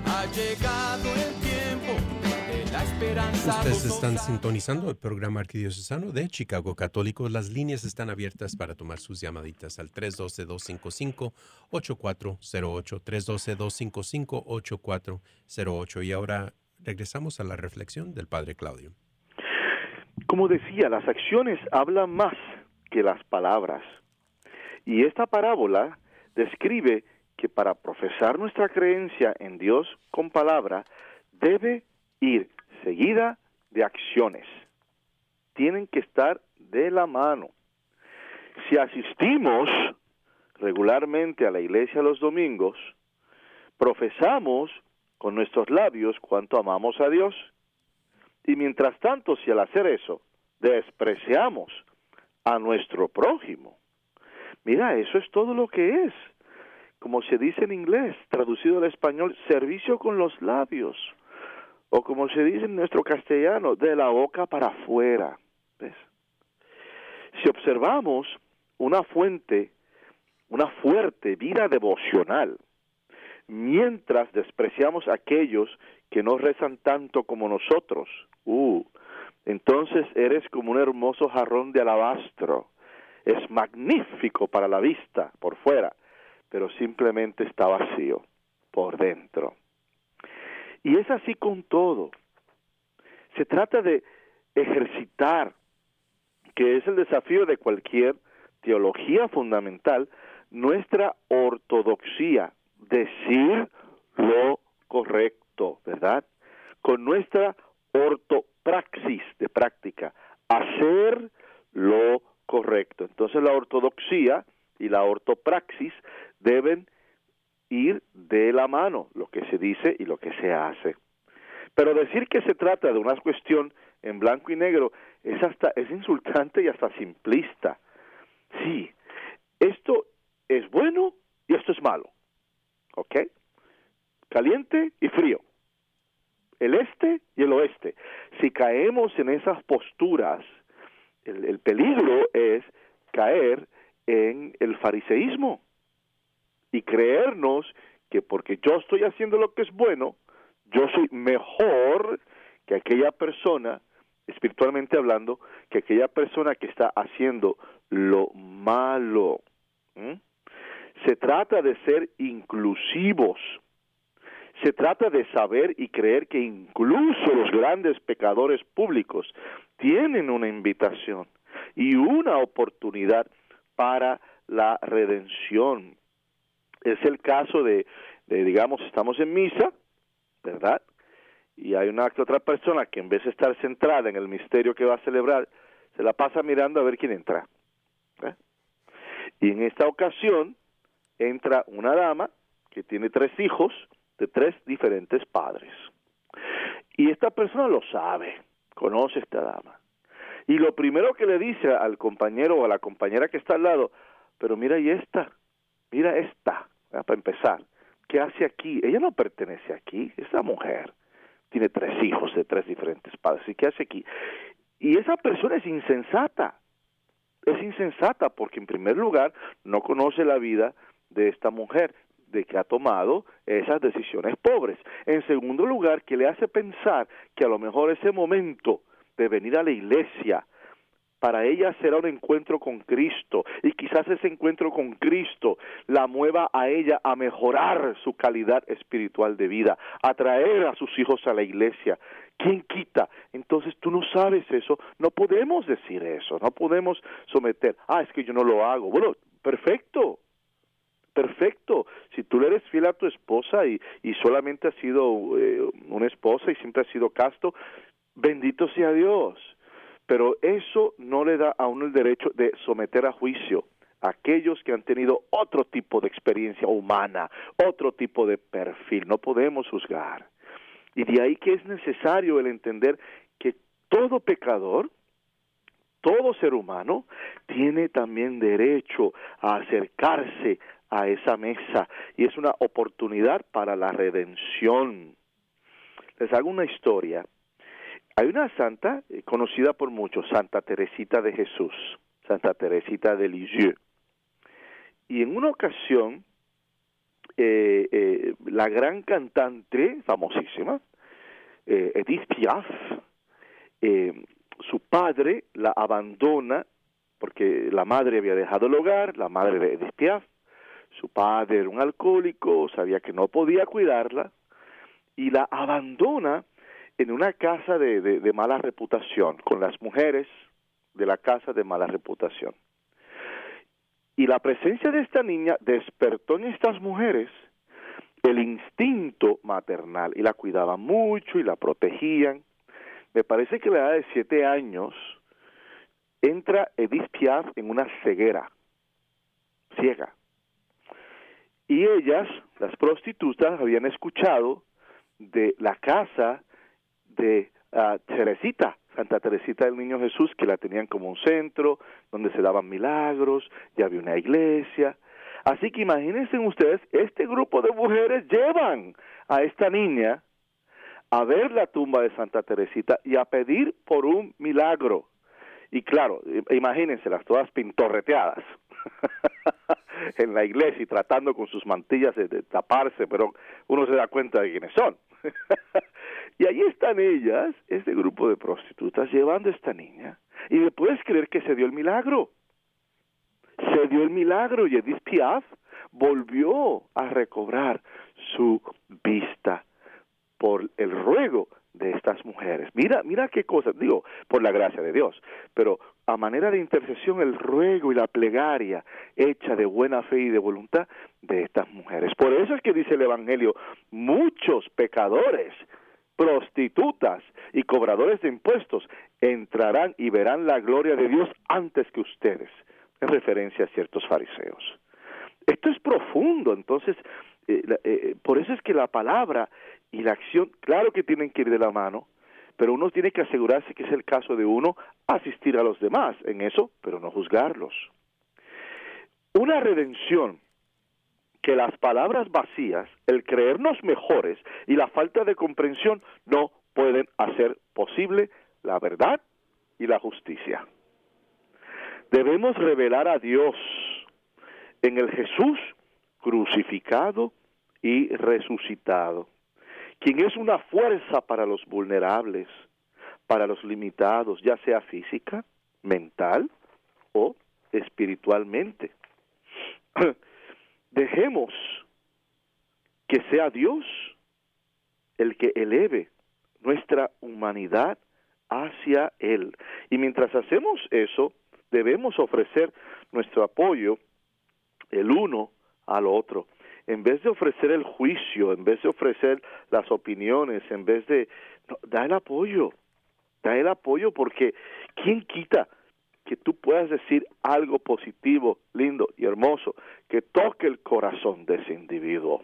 Ha llegado el tiempo de la esperanza. Ustedes están sintonizando el programa arquidiocesano de Chicago Católico. Las líneas están abiertas para tomar sus llamaditas al 312-255-8408, 312-255-8408. Y ahora regresamos a la reflexión del Padre Claudio. Como decía, las acciones hablan más que las palabras. Y esta parábola describe que para profesar nuestra creencia en Dios con palabra debe ir seguida de acciones. Tienen que estar de la mano. Si asistimos regularmente a la iglesia los domingos, profesamos con nuestros labios cuánto amamos a Dios y mientras tanto, si al hacer eso despreciamos a nuestro prójimo, mira, eso es todo lo que es. Como se dice en inglés, traducido al español, servicio con los labios. O como se dice en nuestro castellano, de la boca para afuera. ¿Ves? Si observamos una fuente, una fuerte vida devocional, mientras despreciamos a aquellos que no rezan tanto como nosotros, uh, entonces eres como un hermoso jarrón de alabastro. Es magnífico para la vista por fuera, pero simplemente está vacío por dentro. Y es así con todo. Se trata de ejercitar, que es el desafío de cualquier teología fundamental, nuestra ortodoxia, decir lo correcto, ¿verdad? Con nuestra ortopraxis de práctica, hacer lo correcto. Entonces la ortodoxia y la ortopraxis deben ir de la mano, lo que se dice y lo que se hace. Pero decir que se trata de una cuestión en blanco y negro es hasta es insultante y hasta simplista. Sí, esto es bueno y esto es malo. ¿Ok? Caliente y frío. El este y el oeste. Si caemos en esas posturas, el, el peligro es caer en el fariseísmo y creernos que porque yo estoy haciendo lo que es bueno, yo soy mejor que aquella persona, espiritualmente hablando, que aquella persona que está haciendo lo malo. Se trata de ser inclusivos. Se trata de saber y creer que incluso los grandes pecadores públicos tienen una invitación y una oportunidad para la redención. Es el caso de, digamos, estamos en misa, ¿verdad? Y hay una otra persona que en vez de estar centrada en el misterio que va a celebrar, se la pasa mirando a ver quién entra. ¿eh? Y en esta ocasión entra una dama que tiene tres hijos de tres diferentes padres. Y esta persona lo sabe, conoce a esta dama. Y lo primero que le dice al compañero o a la compañera que está al lado, pero mira y esta, mira esta, para empezar, ¿qué hace aquí? Ella no pertenece aquí, esa mujer tiene tres hijos de tres diferentes padres, ¿y qué hace aquí? Y esa persona es insensata, es insensata porque en primer lugar no conoce la vida de esta mujer, de que ha tomado esas decisiones pobres. En segundo lugar, que le hace pensar que a lo mejor ese momento de venir a la iglesia, para ella será un encuentro con Cristo y quizás ese encuentro con Cristo la mueva a ella a mejorar su calidad espiritual de vida, a traer a sus hijos a la iglesia. ¿Quién quita? Entonces tú no sabes eso, no podemos decir eso, no podemos someter, ah, es que yo no lo hago. Bueno, perfecto, perfecto. Si tú le eres fiel a tu esposa y, y solamente has sido eh, una esposa y siempre has sido casto, bendito sea Dios. Pero eso no le da a uno el derecho de someter a juicio a aquellos que han tenido otro tipo de experiencia humana, otro tipo de perfil. No podemos juzgar. Y de ahí que es necesario el entender que todo pecador, todo ser humano, tiene también derecho a acercarse a esa mesa y es una oportunidad para la redención. Les hago una historia hay una santa eh, conocida por muchos, Santa Teresita de Jesús, Santa Teresita de Lisieux. Y en una ocasión, eh, eh, la gran cantante, famosísima, Edith Piaf, su padre la abandona porque la madre había dejado el hogar, la madre de Edith Piaf, su padre era un alcohólico, sabía que no podía cuidarla, y la abandona en una casa de, de, mala reputación, con las mujeres de la casa de mala reputación. Y la presencia de esta niña despertó en estas mujeres el instinto maternal y la cuidaban mucho y la protegían. Me parece que a la edad de siete años entra Edith Piaf en una ceguera, ciega. Y ellas, las prostitutas, habían escuchado de la casa de uh, Teresita, Santa Teresita del Niño Jesús, que la tenían como un centro donde se daban milagros, ya había una iglesia. Así que imagínense ustedes, este grupo de mujeres llevan a esta niña a ver la tumba de Santa Teresita y a pedir por un milagro. Y claro, imagínenselas todas pintorreteadas en la iglesia y tratando con sus mantillas de taparse, pero uno se da cuenta de quiénes son. y ahí están ellas, este grupo de prostitutas, llevando a esta niña. Y me puedes creer que se dio el milagro. Se dio el milagro y Edith Piaf volvió a recobrar su vista por el ruego de estas mujeres. Mira, mira qué cosa, digo, por la gracia de Dios, pero a manera de intercesión el ruego y la plegaria hecha de buena fe y de voluntad de estas mujeres. Por eso es que dice el Evangelio, muchos pecadores, prostitutas y cobradores de impuestos entrarán y verán la gloria de Dios antes que ustedes, en referencia a ciertos fariseos. Esto es profundo, entonces, eh, eh, por eso es que la palabra y la acción, claro que tienen que ir de la mano, pero uno tiene que asegurarse que es el caso de uno asistir a los demás en eso, pero no juzgarlos. Una redención que las palabras vacías, el creernos mejores y la falta de comprensión no pueden hacer posible la verdad y la justicia. Debemos revelar a Dios en el Jesús crucificado y resucitado quien es una fuerza para los vulnerables, para los limitados, ya sea física, mental o espiritualmente. Dejemos que sea Dios el que eleve nuestra humanidad hacia Él. Y mientras hacemos eso, debemos ofrecer nuestro apoyo el uno al otro en vez de ofrecer el juicio, en vez de ofrecer las opiniones, en vez de... da el apoyo, da el apoyo porque ¿quién quita que tú puedas decir algo positivo, lindo y hermoso, que toque el corazón de ese individuo,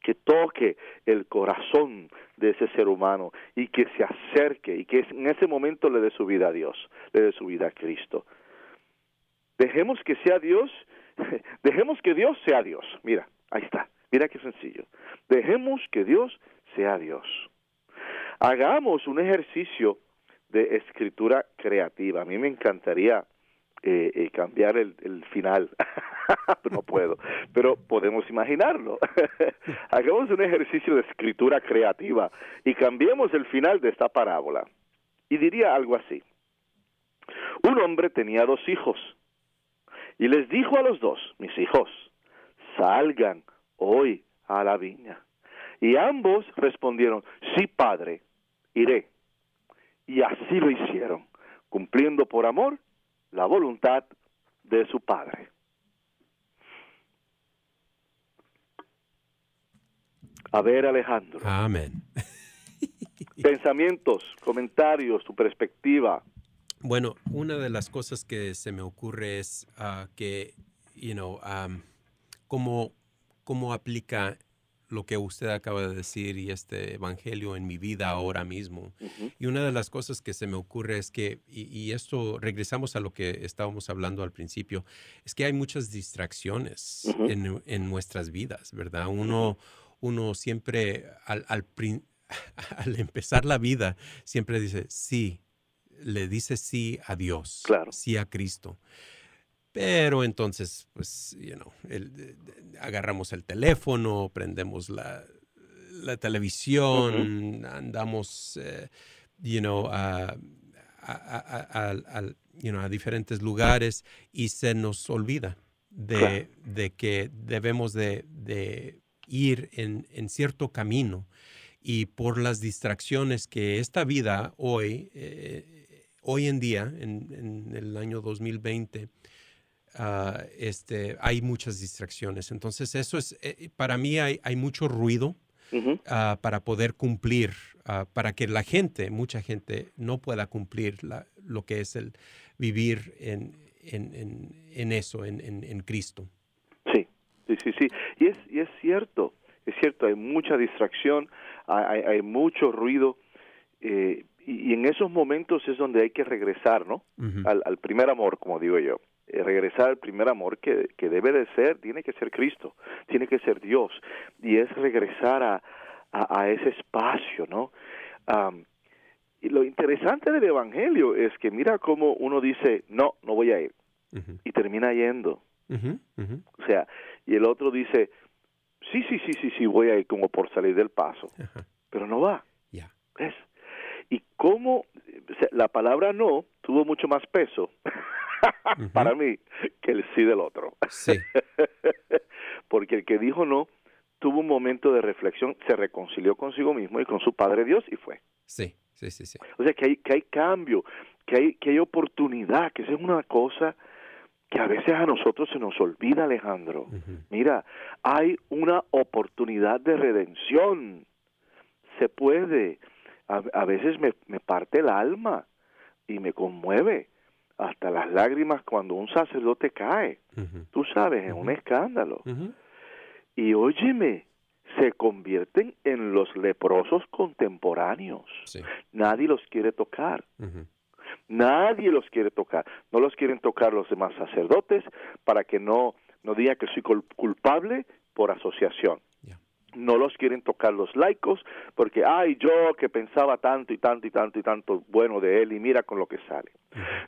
que toque el corazón de ese ser humano y que se acerque y que en ese momento le dé su vida a Dios, le dé su vida a Cristo. Dejemos que sea Dios, dejemos que Dios sea Dios. Mira, Ahí está. Mira qué sencillo. Dejemos que Dios sea Dios. Hagamos un ejercicio de escritura creativa. A mí me encantaría eh, eh, cambiar el, el final. no puedo, pero podemos imaginarlo. Hagamos un ejercicio de escritura creativa y cambiemos el final de esta parábola. Y diría algo así. Un hombre tenía dos hijos y les dijo a los dos, mis hijos, salgan hoy a la viña. Y ambos respondieron, sí, padre, iré. Y así lo hicieron, cumpliendo por amor la voluntad de su padre. A ver, Alejandro. Amén. Pensamientos, comentarios, tu perspectiva. Bueno, una de las cosas que se me ocurre es ah, que, you know, um, cómo, cómo aplica lo que usted acaba de decir y este evangelio en mi vida ahora mismo. Y una de las cosas que se me ocurre es que, y, esto regresamos a lo que estábamos hablando al principio, es que hay muchas distracciones en, nuestras vidas, ¿verdad? Uno, uno siempre al, al, al, empezar la vida, siempre dice sí, le dice sí a Dios, claro. sí a Cristo. Pero entonces, pues, you know, agarramos el teléfono, prendemos la, la televisión, andamos, eh, you know, a, a, diferentes lugares y se nos olvida de, de que debemos de, de ir en, en, cierto camino y por las distracciones que esta vida hoy, eh, hoy en día, en, en el año 2020, Ah, este, hay muchas distracciones. Entonces, eso es, eh, para mí hay, hay mucho ruido ah, para poder cumplir, ah, para que la gente, mucha gente, no pueda cumplir lo que es el vivir en, en, en, eso, en, Cristo. Sí, sí, sí, sí. Y es, y es cierto, es cierto, hay mucha distracción, hay, hay mucho ruido. Eh, y, en esos momentos es donde hay que regresar, ¿no? al, al primer amor, como digo yo. Eh, regresar al primer amor que, que debe de ser, tiene que ser Cristo, tiene que ser Dios, y es regresar a, a, ese espacio, ¿no? y lo interesante del Evangelio es que mira cómo uno dice, no, no voy a ir, y termina yendo. O sea, y el otro dice, sí, sí, sí, sí, sí, voy a ir como por salir del paso, pero no va. ¿Ves? Y cómo la palabra no tuvo mucho más peso para mí que el sí del otro. Sí. porque el que dijo no tuvo un momento de reflexión, se reconcilió consigo mismo y con su Padre Dios y fue. Sí, sí, sí, sí. O sea, que hay, que hay cambio, que hay, que hay oportunidad, que esa es una cosa que a veces a nosotros se nos olvida, Alejandro. Mira, hay una oportunidad de redención. Se puede. A, veces me, me, parte el alma y me conmueve hasta las lágrimas cuando un sacerdote cae. Tú sabes, en un escándalo. Y óyeme, se convierten en los leprosos contemporáneos. Nadie los quiere tocar. Nadie los quiere tocar. No los quieren tocar los demás sacerdotes para que no, no digan que soy culpable por asociación. No los quieren tocar los laicos porque, ay, yo que pensaba tanto y tanto y tanto y tanto bueno de él y mira con lo que sale.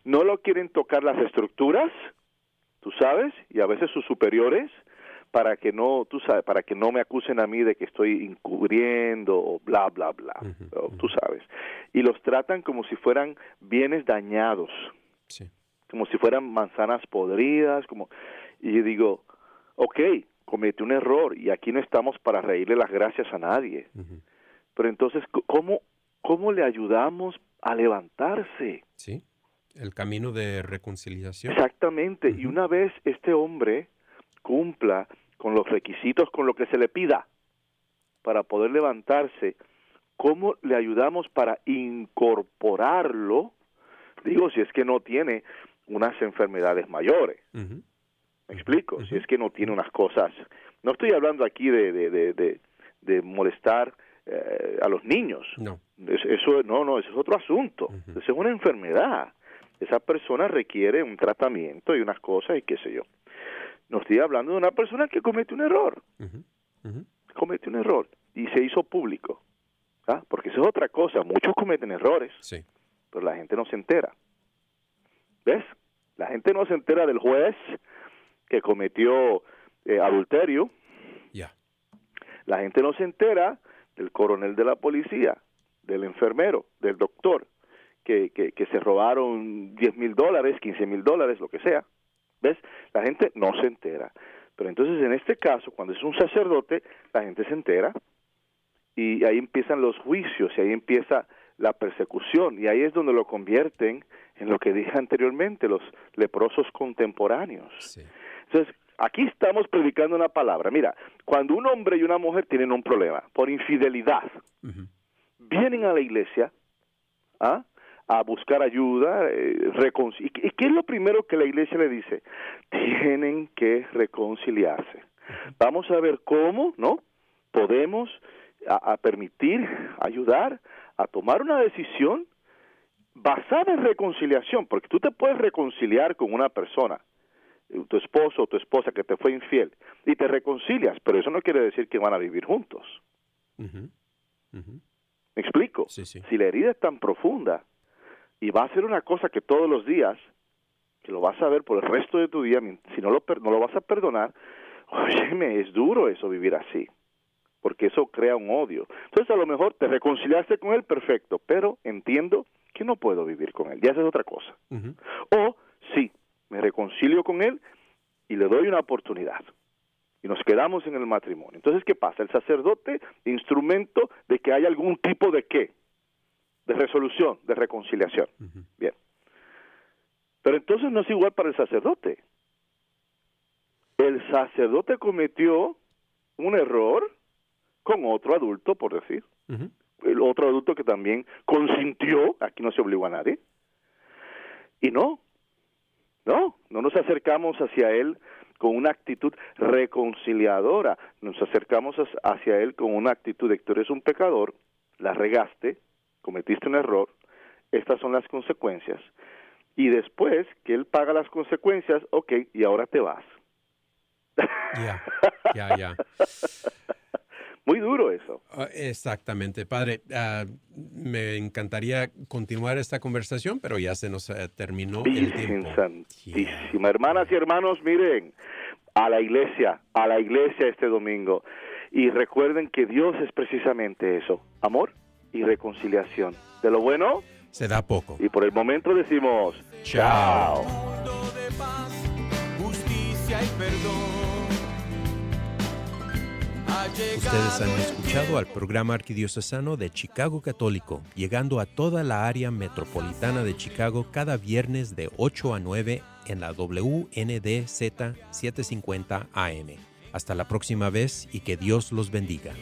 No lo quieren tocar las estructuras, tú sabes, y a veces sus superiores, para que no, tú sabes, para que no me acusen a mí de que estoy encubriendo o bla, bla, bla, tú sabes. Y los tratan como si fueran bienes dañados, como si fueran manzanas podridas, como, y yo digo, ok, comete un error y aquí no estamos para reírle las gracias a nadie. Pero entonces, ¿cómo, ¿cómo le ayudamos a levantarse? Sí, el camino de reconciliación. Exactamente, y una vez este hombre cumpla con los requisitos, con lo que se le pida para poder levantarse, ¿cómo le ayudamos para incorporarlo? Digo, si es que no tiene unas enfermedades mayores. ¿Me explico? Si es que no tiene unas cosas. No estoy hablando aquí de, de, de, molestar eh, a los niños. No. Eso, no, no, eso es otro asunto. Eso es una enfermedad. Esa persona requiere un tratamiento y unas cosas y qué sé yo. No estoy hablando de una persona que comete un error. Comete un error y se hizo público. ¿ah? Porque eso es otra cosa. Muchos cometen errores, sí. pero la gente no se entera. ¿Ves? La gente no se entera del juez que cometió eh, adulterio. Ya. La gente no se entera del coronel de la policía, del enfermero, del doctor, que, que, que se robaron 10 mil dólares, 15 mil dólares, lo que sea. ¿Ves? La gente no se entera. Pero entonces en este caso, cuando es un sacerdote, la gente se entera y ahí empiezan los juicios y ahí empieza la persecución y ahí es donde lo convierten en lo que dije anteriormente, los leprosos contemporáneos. Entonces, aquí estamos predicando una palabra. Mira, cuando un hombre y una mujer tienen un problema por infidelidad, vienen a la iglesia, ¿ah? a buscar ayuda. Eh, ¿Y qué es lo primero que la iglesia le dice? Tienen que reconciliarse. Vamos a ver cómo, ¿no? Podemos a, permitir, ayudar a tomar una decisión basada en reconciliación, porque tú te puedes reconciliar con una persona, tu esposo o tu esposa que te fue infiel, y te reconcilias, pero eso no quiere decir que van a vivir juntos. ¿Me explico? Si la herida es tan profunda, y va a ser una cosa que todos los días, que lo vas a ver por el resto de tu día, si no lo, no lo vas a perdonar, óyeme, es duro eso vivir así, porque eso crea un odio. Entonces a lo mejor te reconciliaste con él, perfecto, pero entiendo que no puedo vivir con él, ya esa es otra cosa. O sí, me reconcilio con él y le doy una oportunidad y nos quedamos en el matrimonio. Entonces, ¿qué pasa? El sacerdote, instrumento de que haya algún tipo de qué? de resolución, de reconciliación. Bien. Pero entonces no es igual para el sacerdote. El sacerdote cometió un error con otro adulto, por decir. El otro adulto que también consintió, aquí no se obligó a nadie. Y no, no, no nos acercamos hacia él con una actitud reconciliadora, nos acercamos hacia él con una actitud de que tú eres un pecador, la regaste, cometiste un error, estas son las consecuencias. Y después que él paga las consecuencias, ok, y ahora te vas. Ya, ya, ya. Muy duro eso. Ah, exactamente, padre. Ah, me encantaría continuar esta conversación, pero ya se nos eh, terminó el tiempo. Santísima. Hermanas y hermanos, miren, a la iglesia, a la iglesia este domingo. Y recuerden que Dios es precisamente eso, amor y reconciliación. De lo bueno se da poco. Y por el momento decimos chao. Mundo de paz, justicia y perdón. Ustedes han escuchado al programa arquidiocesano de Chicago Católico, llegando a toda la área metropolitana de Chicago cada viernes de 8 a 9 en la WNDZ 750 AM. Hasta la próxima vez y que Dios los bendiga.